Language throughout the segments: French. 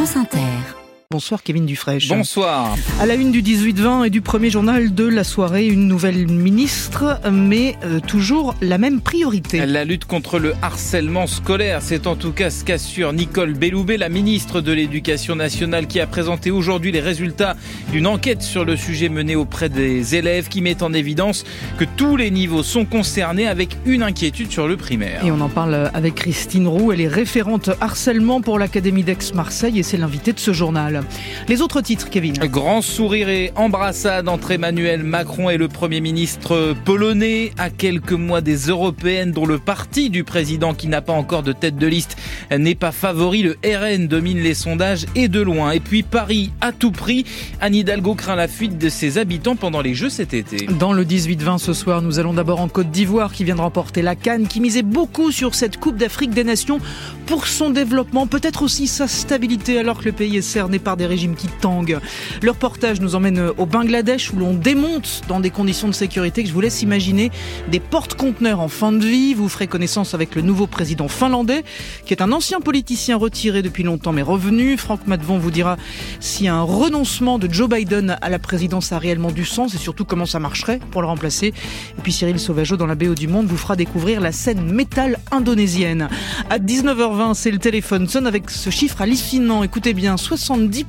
France Inter. Bonsoir Kevin Dufresne. Bonsoir. À la une du 18-20 et du premier journal de la soirée, une nouvelle ministre, mais euh, toujours la même priorité. La lutte contre le harcèlement scolaire, c'est en tout cas ce qu'assure Nicole Belloubet, la ministre de l'Éducation nationale, qui a présenté aujourd'hui les résultats d'une enquête sur le sujet menée auprès des élèves, qui met en évidence que tous les niveaux sont concernés avec une inquiétude sur le primaire. Et on en parle avec Christine Roux, elle est référente harcèlement pour l'Académie d'Aix-Marseille et c'est l'invitée de ce journal. Les autres titres, Kevin. Grand sourire et embrassade entre Emmanuel Macron et le Premier ministre polonais à quelques mois des européennes dont le parti du président qui n'a pas encore de tête de liste n'est pas favori. Le RN domine les sondages et de loin. Et puis Paris à tout prix. Anne Hidalgo craint la fuite de ses habitants pendant les Jeux cet été. Dans le 18-20 ce soir, nous allons d'abord en Côte d'Ivoire qui vient de remporter la Cannes, qui misait beaucoup sur cette Coupe d'Afrique des Nations pour son développement, peut-être aussi sa stabilité alors que le pays est cerné par des régimes qui tanguent. Le reportage nous emmène au Bangladesh où l'on démonte dans des conditions de sécurité que je vous laisse imaginer des porte-conteneurs en fin de vie. Vous ferez connaissance avec le nouveau président finlandais qui est un ancien politicien retiré depuis longtemps mais revenu. Franck Madvon vous dira si un renoncement de Joe Biden à la présidence a réellement du sens et surtout comment ça marcherait pour le remplacer. Et puis Cyril Sauvageau dans la BO du Monde vous fera découvrir la scène métal indonésienne. À 19h20, c'est le téléphone sonne avec ce chiffre hallucinant. Écoutez bien, 70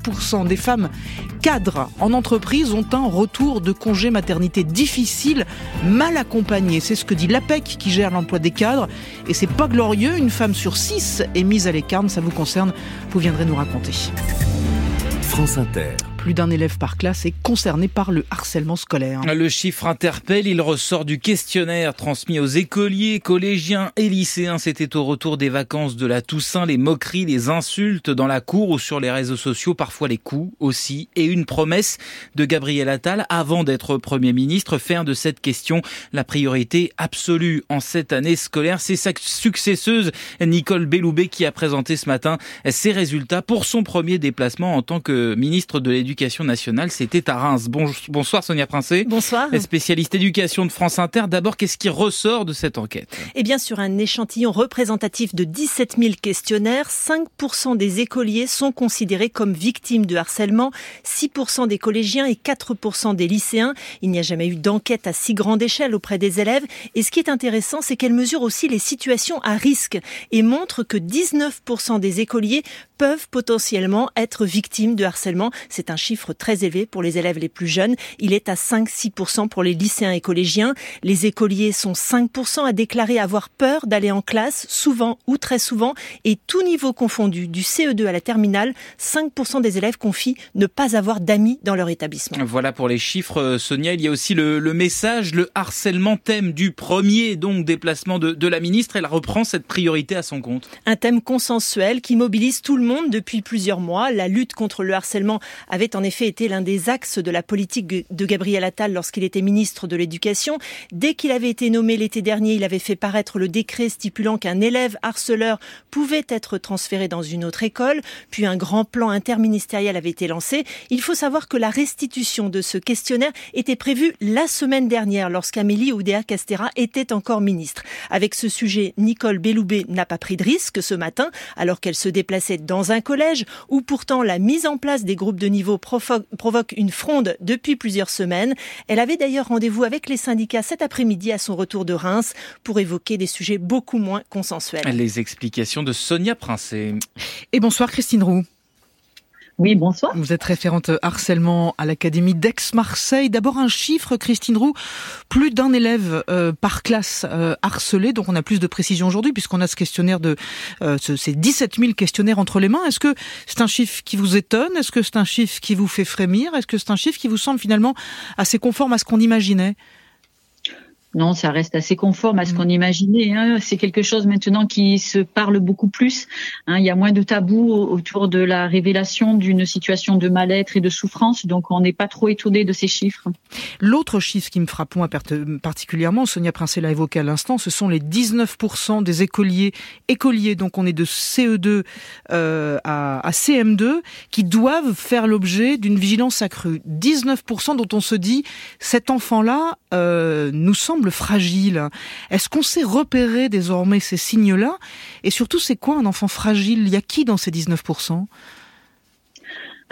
des femmes cadres en entreprise ont un retour de congé maternité difficile, mal accompagné. C'est ce que dit l'APEC qui gère l'emploi des cadres. Et c'est pas glorieux, une femme sur six est mise à l'écart. Ça vous concerne, vous viendrez nous raconter. France Inter. Plus d'un élève par classe est concerné par le harcèlement scolaire. Le chiffre interpelle, il ressort du questionnaire transmis aux écoliers, collégiens et lycéens. C'était au retour des vacances de la Toussaint, les moqueries, les insultes dans la cour ou sur les réseaux sociaux, parfois les coups aussi, et une promesse de Gabriel Attal avant d'être Premier ministre, faire de cette question la priorité absolue en cette année scolaire. C'est sa successeuse Nicole Belloubet qui a présenté ce matin ses résultats pour son premier déplacement en tant que ministre de l'Éducation l'éducation nationale, c'était à Reims. bonsoir Sonia Princé. Bonsoir. Spécialiste éducation de France Inter. D'abord, qu'est-ce qui ressort de cette enquête? Eh bien, sur un échantillon représentatif de 17 000 questionnaires, 5% des écoliers sont considérés comme victimes de harcèlement, 6% des collégiens et 4% des lycéens. Il n'y a jamais eu d'enquête à si grande échelle auprès des élèves. Et ce qui est intéressant, c'est qu'elle mesure aussi les situations à risque et montre que 19% des écoliers peuvent potentiellement être victimes de harcèlement. C'est un chiffre très élevé pour les élèves les plus jeunes. Il est à 5-6% pour les lycéens et collégiens. Les écoliers sont 5% à déclarer avoir peur d'aller en classe, souvent ou très souvent, et tout niveau confondu, du CE2 à la terminale, 5% des élèves confient ne pas avoir d'amis dans leur établissement. Voilà pour les chiffres, euh, Sonia. Il y a aussi le, message, le harcèlement thème du premier donc déplacement de, de la ministre. Elle reprend cette priorité à son compte. Un thème consensuel qui mobilise tout le monde depuis plusieurs mois. La lutte contre le harcèlement avait en effet été l'un des axes de la politique de Gabriel Attal lorsqu'il était ministre de l'Éducation. Dès qu'il avait été nommé l'été dernier, il avait fait paraître le décret stipulant qu'un élève harceleur pouvait être transféré dans une autre école. Puis un grand plan interministériel avait été lancé. Il faut savoir que la restitution de ce questionnaire était prévue la semaine dernière lorsqu'Amélie Oudéa-Castera était encore ministre. Avec ce sujet, Nicole Belloubet n'a pas pris de risque ce matin alors qu'elle se déplaçait dans un collège où pourtant la mise en place des groupes de niveau provoque une fronde depuis plusieurs semaines. Elle avait d'ailleurs rendez-vous avec les syndicats cet après-midi à son retour de Reims pour évoquer des sujets beaucoup moins consensuels. Les explications de Sonia Princé. Et bonsoir Christine Roux. Oui, bonsoir. Vous êtes référente harcèlement à l'Académie d'Aix-Marseille. D'abord un chiffre, Christine Roux, plus d'un élève euh, par classe euh, harcelé, donc on a plus de précision aujourd'hui puisqu'on a ce questionnaire de euh, ces 17 000 questionnaires entre les mains. Est-ce que c'est un chiffre qui vous étonne? Est-ce que c'est un chiffre qui vous fait frémir? Est-ce que c'est un chiffre qui vous semble finalement assez conforme à ce qu'on imaginait? Non, ça reste assez conforme à ce mm. qu'on imaginait. Hein. C'est quelque chose maintenant qui se parle beaucoup plus. Hein. Il y a moins de tabous autour de la révélation d'une situation de mal-être et de souffrance, donc on n'est pas trop étonné de ces chiffres. L'autre chiffre qui me frappe particulièrement, Sonia Princet l'a évoqué à l'instant, ce sont les 19% des écoliers, écoliers, donc on est de CE2 euh, à, CM2, qui doivent faire l'objet d'une vigilance accrue. 19% dont on se dit, cet enfant-là euh, nous semble fragile. Est-ce qu'on sait repérer désormais ces signes-là? Et surtout, c'est quoi un enfant fragile? Il y a qui dans ces 19%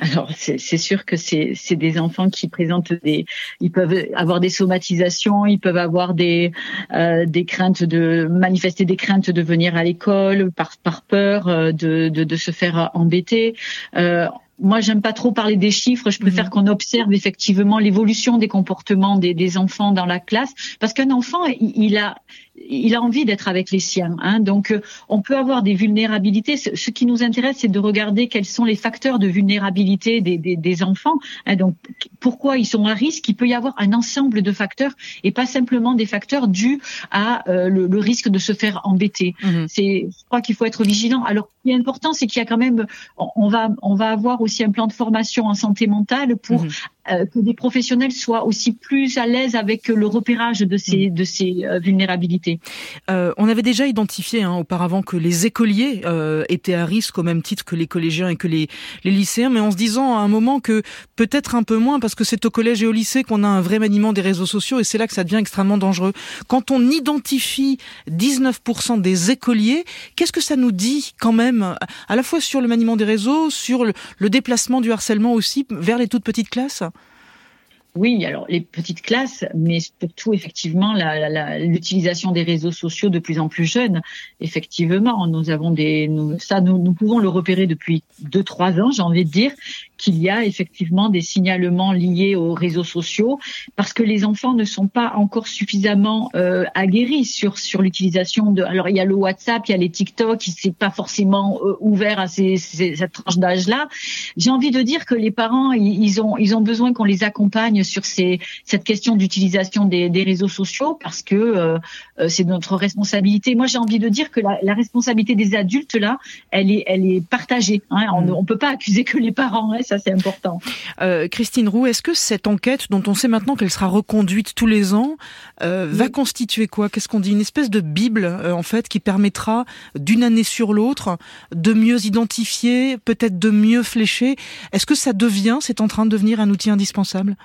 alors c'est sûr que c'est des enfants qui présentent des, ils peuvent avoir des somatisations, ils peuvent avoir des euh, des craintes de manifester des craintes de venir à l'école par par peur euh, de, de, se faire embêter. Euh, moi, j'aime pas trop parler des chiffres. Je préfère mhm. qu'on observe effectivement l'évolution des comportements des, des, enfants dans la classe, parce qu'un enfant, il, a, il a envie d'être avec les siens. Hein. Donc, euh, on peut avoir des vulnérabilités. Ce, qui nous intéresse, c'est de regarder quels sont les facteurs de vulnérabilité des, des, des enfants. Hein. Donc, pourquoi ils sont à risque? Il peut y avoir un ensemble de facteurs et pas simplement des facteurs dus à euh, le, le, risque de se faire embêter. Mhm. C'est, je crois qu'il faut être vigilant. Alors, ce qui est important, c'est qu'il y a quand même, on va, on va avoir aussi un plan de formation en santé mentale pour mhm. Euh, que des professionnels soient aussi plus à l'aise avec le repérage de ces, mm. de ces euh, vulnérabilités. Euh, on avait déjà identifié hein, auparavant que les écoliers euh, étaient à risque au même titre que les collégiens et que les, les lycéens, mais en se disant à un moment que peut-être un peu moins parce que c'est au collège et au lycée qu'on a un vrai maniement des réseaux sociaux et c'est là que ça devient extrêmement dangereux. Quand on identifie 19% des écoliers, qu'est-ce que ça nous dit quand même à la fois sur le maniement des réseaux, sur le, le déplacement du harcèlement aussi vers les toutes petites classes? Oui, alors les petites classes, mais surtout effectivement l'utilisation des réseaux sociaux de plus en plus jeunes. Effectivement, nous avons des, nous, ça, nous, nous pouvons le repérer depuis deux trois ans, j'ai envie de dire, qu'il y a effectivement des signalements liés aux réseaux sociaux parce que les enfants ne sont pas encore suffisamment euh, aguerris sur sur l'utilisation de. Alors il y a le WhatsApp, il y a les TikTok, c'est pas forcément euh, ouvert à ces, ces, cette tranche d'âge-là. J'ai envie de dire que les parents ils, ont ils ont besoin qu'on les accompagne sur ces cette question d'utilisation des, des réseaux sociaux parce que euh, euh c'est notre responsabilité. Moi j'ai envie de dire que la, la, responsabilité des adultes là, elle est elle est partagée. Hein. On, mmh. on peut pas accuser que les parents. Hein ça c'est important. Euh, Christine Roux, est-ce que cette enquête, dont on sait maintenant qu'elle sera reconduite tous les ans, euh, va constituer quoi? Qu'est-ce qu'on dit? Une espèce de bible, euh, en fait, qui permettra d'une année sur l'autre de mieux identifier, peut-être de mieux flécher? Est-ce que ça devient, c'est en train de devenir un outil indispensable?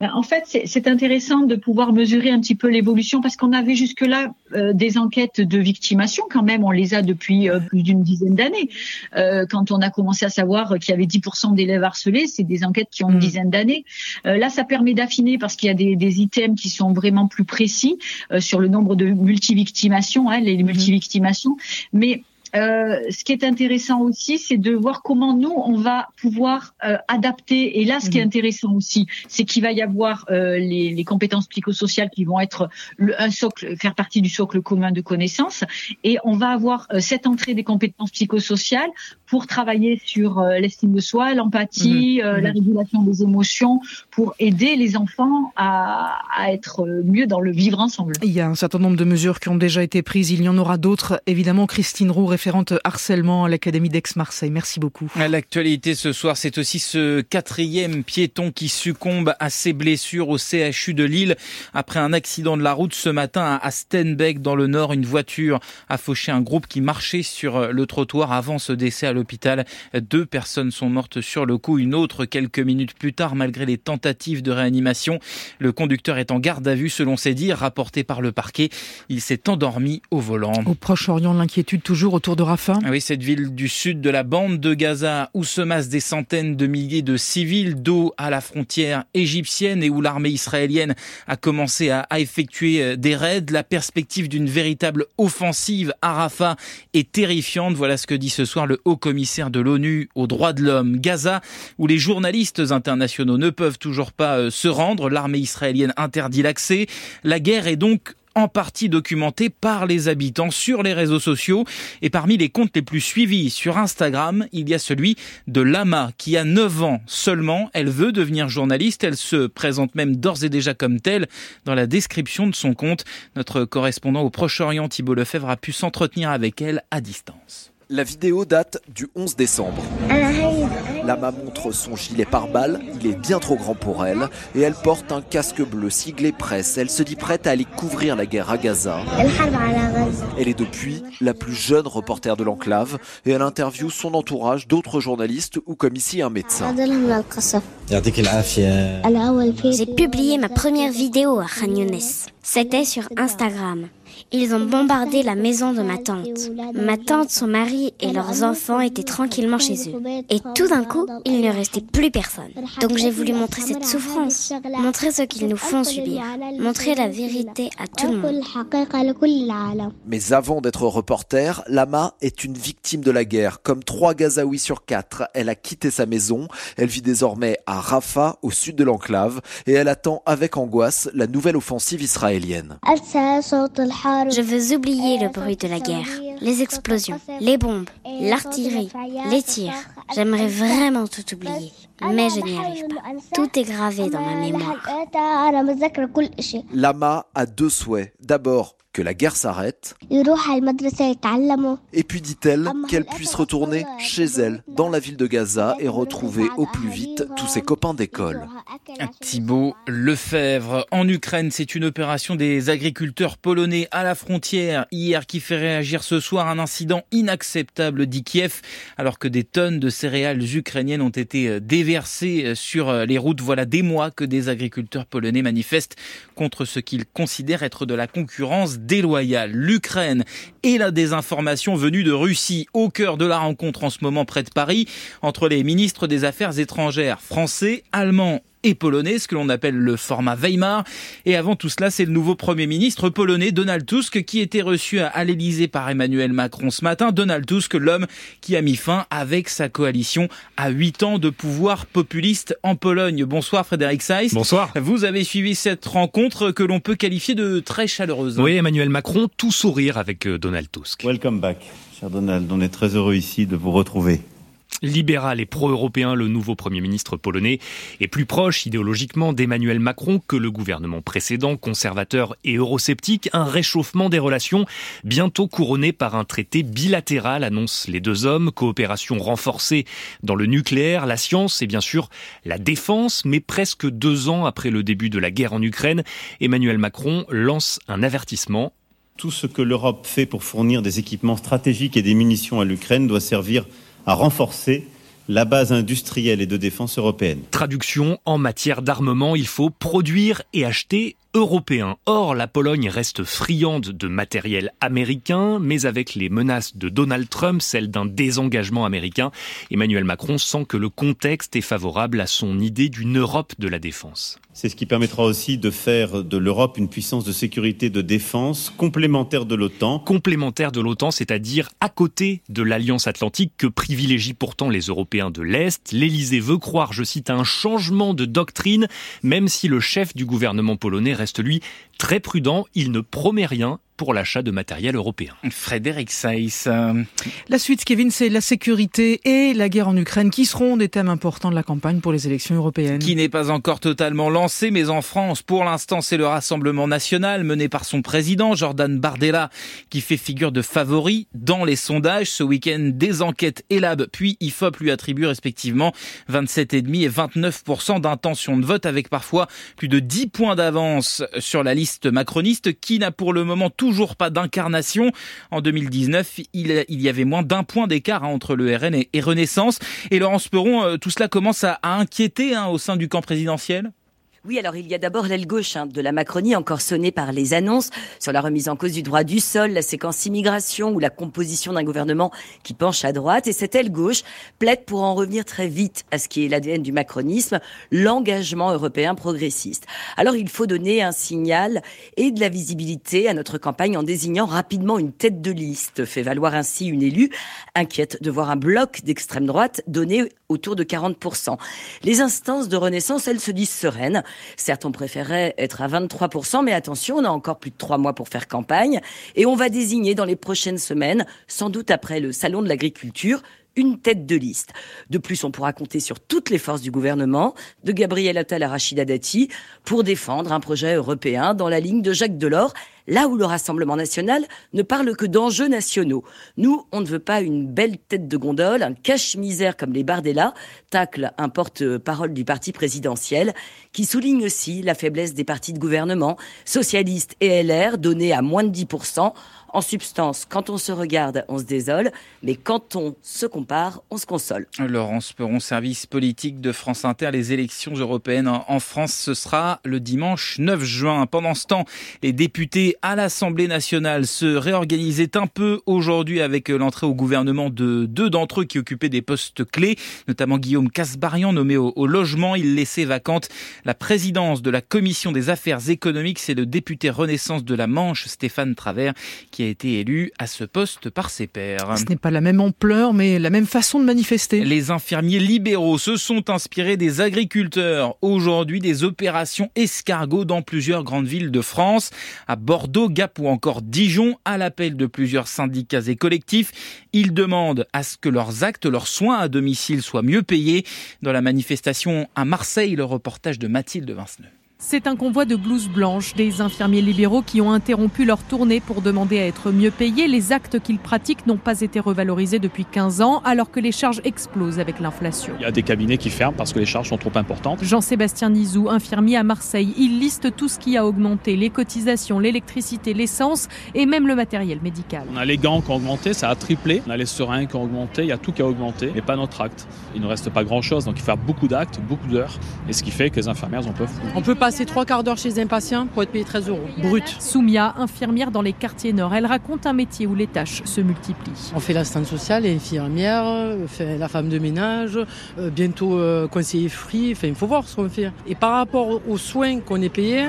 En fait, c'est intéressant de pouvoir mesurer un petit peu l'évolution parce qu'on avait jusque-là euh, des enquêtes de victimation quand même, on les a depuis euh, plus d'une dizaine d'années. Euh, quand on a commencé à savoir qu'il y avait 10% d'élèves harcelés, c'est des enquêtes qui ont une mm. dizaine d'années. là, ça permet d'affiner parce qu'il y a des, des, items qui sont vraiment plus précis sur le nombre de multivictimations, hein, les mm-hmm. multivictimations. Mais euh, ce qui est intéressant aussi, c'est de voir comment nous, on va pouvoir euh, adapter. Et là, ce qui est mhm. intéressant aussi, c'est qu'il va y avoir euh, les, les, compétences psychosociales qui vont être le, un socle, faire partie du socle commun de connaissances. Et on va avoir cette entrée des compétences psychosociales pour travailler sur l'estime de soi, l'empathie, mhm. la mhm. régulation des émotions, pour aider les enfants à, à être mieux dans le vivre ensemble. Il y a un certain nombre de mesures qui ont déjà été prises. Il y en aura d'autres. Évidemment, Christine Roux, référente harcèlement à l'Académie d'Aix-Marseille. Merci beaucoup. L'actualité ce soir, c'est aussi ce quatrième piéton qui succombe à ses blessures au CHU de Lille après un accident de la route ce matin à Stenbeck dans le nord. Une voiture a fauché un groupe qui marchait sur le trottoir avant ce décès à l'hôpital. Deux personnes sont mortes sur le coup, une autre quelques minutes plus tard malgré les tentatives de réanimation. Le conducteur est en garde à vue selon ses dires rapportés par le parquet. Il s'est endormi au volant. Au Proche-Orient, l'inquiétude toujours autour de. Ah oui, cette ville du sud de la bande de Gaza où se massent des centaines de milliers de civils d'eau à la frontière égyptienne et où l'armée israélienne a commencé à, effectuer euh, des raids. La perspective d'une véritable offensive à Rafah est terrifiante. Voilà ce que dit ce soir le haut commissaire de l'ONU aux droits de l'homme. Gaza, où les journalistes internationaux ne peuvent toujours pas euh, se rendre. L'armée israélienne interdit l'accès. La guerre est donc en partie documenté par les habitants sur les réseaux sociaux. Et parmi les comptes les plus suivis sur Instagram, il y a celui de Lama, qui a 9 ans seulement. Elle veut devenir journaliste. Elle se présente même d'ores et déjà comme telle dans la description de son compte. Notre correspondant au Proche-Orient, Thibault Lefebvre, a pu s'entretenir avec elle à distance. La vidéo date du 11 décembre. Lama montre son gilet pare-balles, il est bien trop grand pour elle, et elle porte un casque bleu siglé presse. Elle se dit prête à aller couvrir la guerre à Gaza. Elle est depuis la plus jeune reporter de l'enclave, et elle interviewe son entourage d'autres journalistes ou comme ici un médecin. J'ai publié ma première vidéo à Khan C'était sur Instagram. Ils ont bombardé la maison de ma tante. Ma tante, son mari et leurs enfants étaient tranquillement chez eux. Et tout d'un coup, il ne restait plus personne. Donc j'ai voulu montrer cette souffrance, montrer ce qu'ils nous font subir, montrer la vérité à tout le monde. Mais avant d'être reporter, Lama est une victime de la guerre. Comme trois Gazaouis sur quatre, elle a quitté sa maison. Elle vit désormais à Rafah, au sud de l'enclave, et elle attend avec angoisse la nouvelle offensive israélienne. Je veux oublier le bruit de la guerre, les explosions, les bombes, l'artillerie, les tirs. J'aimerais vraiment tout oublier, mais je n'y arrive pas. Tout est gravé dans ma mémoire. Lama a deux souhaits. D'abord, que la guerre s'arrête. Et puis dit-elle qu'elle puisse retourner chez elle, dans la ville de Gaza, et retrouver au plus vite tous ses copains d'école. Thibault Lefebvre. En Ukraine, c'est une opération des agriculteurs polonais à la frontière hier qui fait réagir ce soir un incident inacceptable, dit Kiev, alors que des tonnes de céréales ukrainiennes ont été déversées sur les routes. Voilà des mois que des agriculteurs polonais manifestent contre ce qu'ils considèrent être de la concurrence déloyale. L'Ukraine et la désinformation venue de Russie au cœur de la rencontre en ce moment près de Paris entre les ministres des Affaires étrangères français, allemands et polonais, ce que l'on appelle le format Weimar. Et avant tout cela, c'est le nouveau Premier ministre polonais, Donald Tusk, qui était reçu à l'Elysée par Emmanuel Macron ce matin. Donald Tusk, l'homme qui a mis fin avec sa coalition à huit ans de pouvoir populiste en Pologne. Bonsoir Frédéric Seiss. Bonsoir. Vous avez suivi cette rencontre que l'on peut qualifier de très chaleureuse. Oui, Emmanuel Macron, tout sourire avec euh, Donald Tusk. Welcome back, cher Donald. On est très heureux ici de vous retrouver. Libéral et pro-européen, le nouveau Premier ministre polonais est plus proche idéologiquement d'Emmanuel Macron que le gouvernement précédent, conservateur et eurosceptique. Un réchauffement des relations bientôt couronné par un traité bilatéral, annoncent les deux hommes. Coopération renforcée dans le nucléaire, la science et bien sûr la défense. Mais presque deux ans après le début de la guerre en Ukraine, Emmanuel Macron lance un avertissement. Tout ce que l'Europe fait pour fournir des équipements stratégiques et des munitions à l'Ukraine doit servir à renforcer la base industrielle et de défense européenne. Traduction, en matière d'armement, il faut produire et acheter européen. Or, la Pologne reste friande de matériel américain, mais avec les menaces de Donald Trump, celle d'un désengagement américain, Emmanuel Macron sent que le contexte est favorable à son idée d'une Europe de la défense. C'est ce qui permettra aussi de faire de l'Europe une puissance de sécurité de défense complémentaire de l'OTAN. Complémentaire de l'OTAN, c'est-à-dire à côté de l'Alliance Atlantique que privilégient pourtant les Européens de l'Est. L'Élysée veut croire, je cite, à un changement de doctrine, même si le chef du gouvernement polonais reste reste lui très prudent. Il ne promet rien pour l'achat de matériel européen. Frédéric Saïs. La suite, Kevin, c'est la sécurité et la guerre en Ukraine qui seront des thèmes importants de la campagne pour les élections européennes. Qui n'est pas encore totalement lancé, mais en France, pour l'instant, c'est le Rassemblement national mené par son président, Jordan Bardella, qui fait figure de favori dans les sondages. Ce week-end, des enquêtes Elab puis IFOP lui attribuent respectivement 27,5 et 29% d'intention de vote, avec parfois plus de 10 points d'avance sur la liste macroniste, qui n'a pour le moment tout toujours pas d'incarnation. En 2019, il, y avait moins d'un point d'écart hein, entre le RN et, Renaissance. Et Laurence Perron, euh, tout cela commence à, inquiéter hein, au sein du camp présidentiel? Oui, alors il y a d'abord l'aile gauche hein, de la Macronie, encore sonnée par les annonces sur la remise en cause du droit du sol, la séquence immigration ou la composition d'un gouvernement qui penche à droite. Et cette aile gauche plaide pour en revenir très vite à ce qui est l'ADN du macronisme, l'engagement européen progressiste. Alors il faut donner un signal et de la visibilité à notre campagne en désignant rapidement une tête de liste, fait valoir ainsi une élue inquiète de voir un bloc d'extrême droite donné autour de 40%. Les instances de Renaissance, elles se disent sereines. Certes, on préférerait être à 23%, mais attention, on a encore plus de trois mois pour faire campagne. Et on va désigner dans les prochaines semaines, sans doute après le Salon de l'agriculture, une tête de liste. De plus, on pourra compter sur toutes les forces du gouvernement, de Gabriel Attal à Rachida Dati, pour défendre un projet européen dans la ligne de Jacques Delors là où le Rassemblement national ne parle que d'enjeux nationaux. Nous, on ne veut pas une belle tête de gondole, un cache-misère comme les Bardella, tacle un porte-parole du parti présidentiel, qui souligne aussi la faiblesse des partis de gouvernement, socialistes et LR, donnés à moins de 10%, En substance, quand on se regarde, on se désole, mais quand on se compare, on se console. Laurence Peron, service politique de France Inter, les élections européennes en France, ce sera le dimanche 9 juin. Pendant ce temps, les députés à l'Assemblée nationale se réorganisaient un peu aujourd'hui avec l'entrée au gouvernement de deux d'entre eux qui occupaient des postes clés, notamment Guillaume Casbarian, nommé au, logement. Il laissait vacante la présidence de la commission des affaires économiques. C'est le député Renaissance de la Manche, Stéphane Travers, qui a été élu à ce poste par ses pairs. Ce n'est pas la même ampleur, mais la même façon de manifester. Les infirmiers libéraux se sont inspirés des agriculteurs. Aujourd'hui, des opérations escargots dans plusieurs grandes villes de France, à Bordeaux, Gap ou encore Dijon, à l'appel de plusieurs syndicats et collectifs. Ils demandent à ce que leurs actes, leurs soins à domicile soient mieux payés. Dans la manifestation à Marseille, le reportage de Mathilde Vinceneux. C'est un convoi de blouses blanches des infirmiers libéraux qui ont interrompu leur tournée pour demander à être mieux payés. Les actes qu'ils pratiquent n'ont pas été revalorisés depuis 15 ans alors que les charges explosent avec l'inflation. Il y a des cabinets qui ferment parce que les charges sont trop importantes. Jean-Sébastien Nizou, infirmier à Marseille, il liste tout ce qui a augmenté, les cotisations, l'électricité, l'essence et même le matériel médical. On a les gants qui ont augmenté, ça a triplé. On a les seringues qui ont augmenté, il y a tout qui a augmenté, mais pas notre acte. Il ne reste pas grand-chose, donc il faut faire beaucoup d'actes, beaucoup d'heures, et ce qui fait que les infirmières en peuvent. On peut passer trois quarts d'heure chez un patient pour être payé 13 euros, brut. Soumia, infirmière dans les quartiers nord, elle raconte un métier où les tâches se multiplient. On fait l'assistante sociale, infirmière, fait la femme de ménage, euh, bientôt euh, conseiller fruits, enfin il faut voir ce qu'on fait. Et par rapport aux soins qu'on est payé,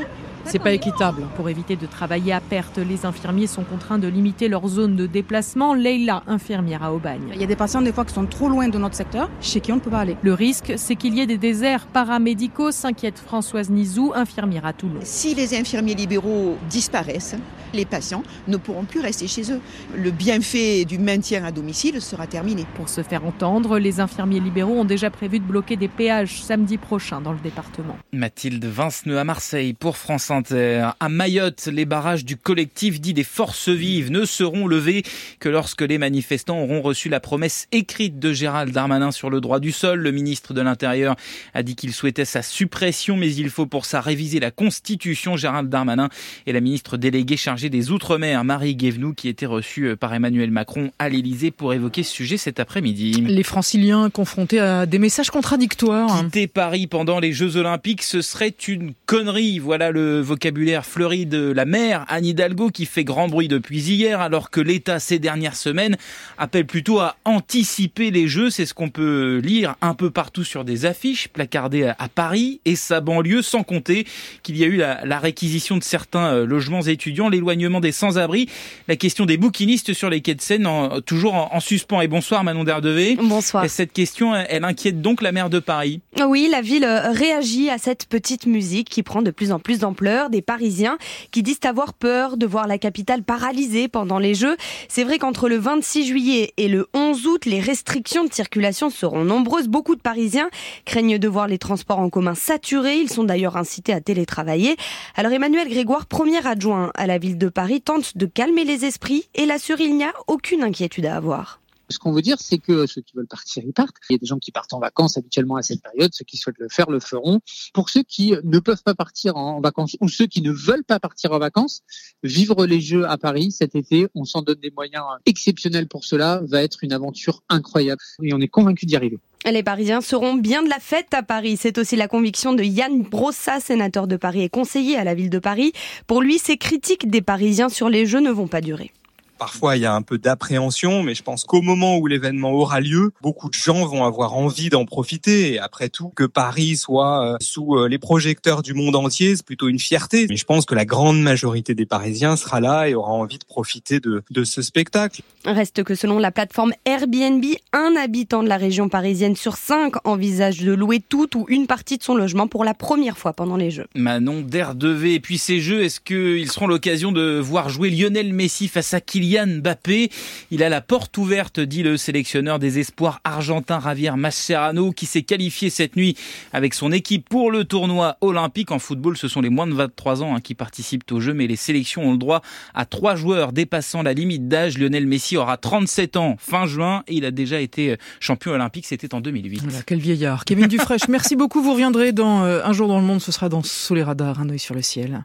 c'est pas équitable. Pour éviter de travailler à perte, les infirmiers sont contraints de limiter leur zone de déplacement. Leila, infirmière à Aubagne. Il y a des patients des fois qui sont trop loin de notre secteur, chez qui on ne peut pas aller. Le risque, c'est qu'il y ait des déserts paramédicaux, s'inquiète Françoise Nizou, infirmière à Toulon. Si les infirmiers libéraux disparaissent, les patients ne pourront plus rester chez eux. Le bienfait du maintien à domicile sera terminé. Pour se faire entendre, les infirmiers libéraux ont déjà prévu de bloquer des péages samedi prochain dans le département. Mathilde Vinceneux à Marseille pour France Inter. À Mayotte, les barrages du collectif dit des forces vives ne seront levés que lorsque les manifestants auront reçu la promesse écrite de Gérald Darmanin sur le droit du sol. Le ministre de l'Intérieur a dit qu'il souhaitait sa suppression, mais il faut pour ça réviser la Constitution. Gérald Darmanin et la ministre déléguée chargée des Outre-mer, Marie Guévenoux, qui était reçue par Emmanuel Macron à l'Élysée pour évoquer ce sujet cet après-midi. Les franciliens confrontés à des messages contradictoires. Quitter Paris pendant les Jeux Olympiques, ce serait une connerie. Voilà le vocabulaire fleuri de la maire Anne Hidalgo qui fait grand bruit depuis hier, alors que l'État ces dernières semaines appelle plutôt à anticiper les Jeux. C'est ce qu'on peut lire un peu partout sur des affiches placardées à Paris et sa banlieue, sans compter qu'il y a eu la, la réquisition de certains logements étudiants, l'éloignement des sans-abri, la question des bouquinistes sur les quais de Seine, en, toujours en, en, suspens. Et bonsoir Manon Derdevé. Bonsoir. Et cette question, elle inquiète donc la maire de Paris. Oui, la ville réagit à cette petite musique qui prend de plus en plus d'ampleur. Des Parisiens qui disent avoir peur de voir la capitale paralysée pendant les Jeux. C'est vrai qu'entre le 26 juillet et le 11 août, les restrictions de circulation seront nombreuses. Beaucoup de Parisiens craignent de voir les transports en commun saturés. Ils sont d'ailleurs incités à télétravailler. Alors Emmanuel Grégoire, premier adjoint à la ville de Paris, tente de calmer les esprits et l'assure il n'y a aucune inquiétude à avoir. Ce qu'on veut dire, c'est que ceux qui veulent partir, ils partent. Il y a des gens qui partent en vacances habituellement à cette période. Ceux qui souhaitent le faire, le feront. Pour ceux qui ne peuvent pas partir en vacances ou ceux qui ne veulent pas partir en vacances, vivre les Jeux à Paris cet été, on s'en donne des moyens exceptionnels pour cela, va être une aventure incroyable. Et on est convaincu d'y arriver. Les Parisiens seront bien de la fête à Paris. C'est aussi la conviction de Yann Brossa, sénateur de Paris et conseiller à la ville de Paris. Pour lui, ces critiques des Parisiens sur les Jeux ne vont pas durer. Parfois, il y a un peu d'appréhension, mais je pense qu'au moment où l'événement aura lieu, beaucoup de gens vont avoir envie d'en profiter. Et après tout, que Paris soit sous les projecteurs du monde entier, c'est plutôt une fierté. Mais je pense que la grande majorité des Parisiens sera là et aura envie de profiter de, de ce spectacle. Reste que selon la plateforme Airbnb, un habitant de la région parisienne sur cinq envisage de louer toute ou une partie de son logement pour la première fois pendant les Jeux. Manon d'Erdevée. Et puis ces Jeux, est-ce qu'ils seront l'occasion de voir jouer Lionel Messi face à Kylian Kylian Mbappé. Il a la porte ouverte, dit le sélectionneur des espoirs argentin Javier Mascherano, qui s'est qualifié cette nuit avec son équipe pour le tournoi olympique. En football, ce sont les moins de 23 ans hein, qui participent au jeu, mais les sélections ont le droit à trois joueurs dépassant la limite d'âge. Lionel Messi aura 37 ans fin juin et il a déjà été champion olympique, c'était en 2008. Voilà, quel vieillard. Kevin Dufresne, merci beaucoup. Vous reviendrez dans euh, Un jour dans le monde, ce sera dans Sous les radars, un œil sur le ciel.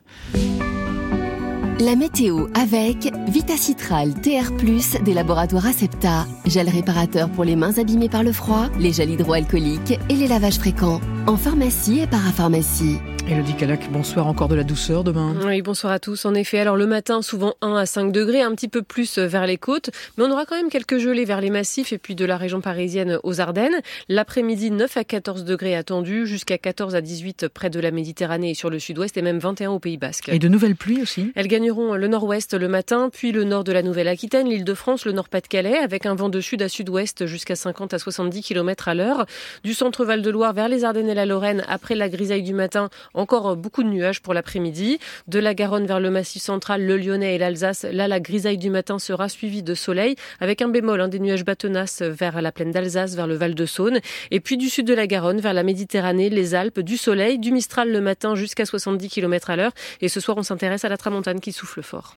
La météo avec Vitacitral TR+, des laboratoires Acepta. Gel réparateur pour les mains abîmées par le froid, les gels hydroalcooliques et les lavages fréquents. En pharmacie et parapharmacie. Elodie Calac, bonsoir, encore de la douceur demain. Oui, bonsoir à tous. En effet, alors le matin, souvent 1 à 5 degrés, un petit peu plus vers les côtes, mais on aura quand même quelques gelées vers les massifs et puis de la région parisienne aux Ardennes. L'après-midi, 9 à 14 degrés attendus, jusqu'à 14 à 18 près de la Méditerranée et sur le sud-ouest et même 21 au Pays Basque. Et de nouvelles pluies aussi Elles gagneront le nord-ouest le matin, puis le nord de la Nouvelle-Aquitaine, l'île de France, le nord-Pas-de-Calais, avec un vent de sud à sud-ouest jusqu'à 50 à 70 km à l'heure. Du centre Val-de-Loire vers les Ardennes et la Lorraine, après la grisaille du matin, encore beaucoup de nuages pour l'après-midi. De la Garonne vers le Massif central, le Lyonnais et l'Alsace, là la grisaille du matin sera suivie de soleil, avec un bémol, hein, des nuages bâtonnaces vers la plaine d'Alsace, vers le Val de Saône, et puis du sud de la Garonne vers la Méditerranée, les Alpes, du soleil, du Mistral le matin jusqu'à 70 km à l'heure. Et ce soir, on s'intéresse à la tramontane qui souffle fort.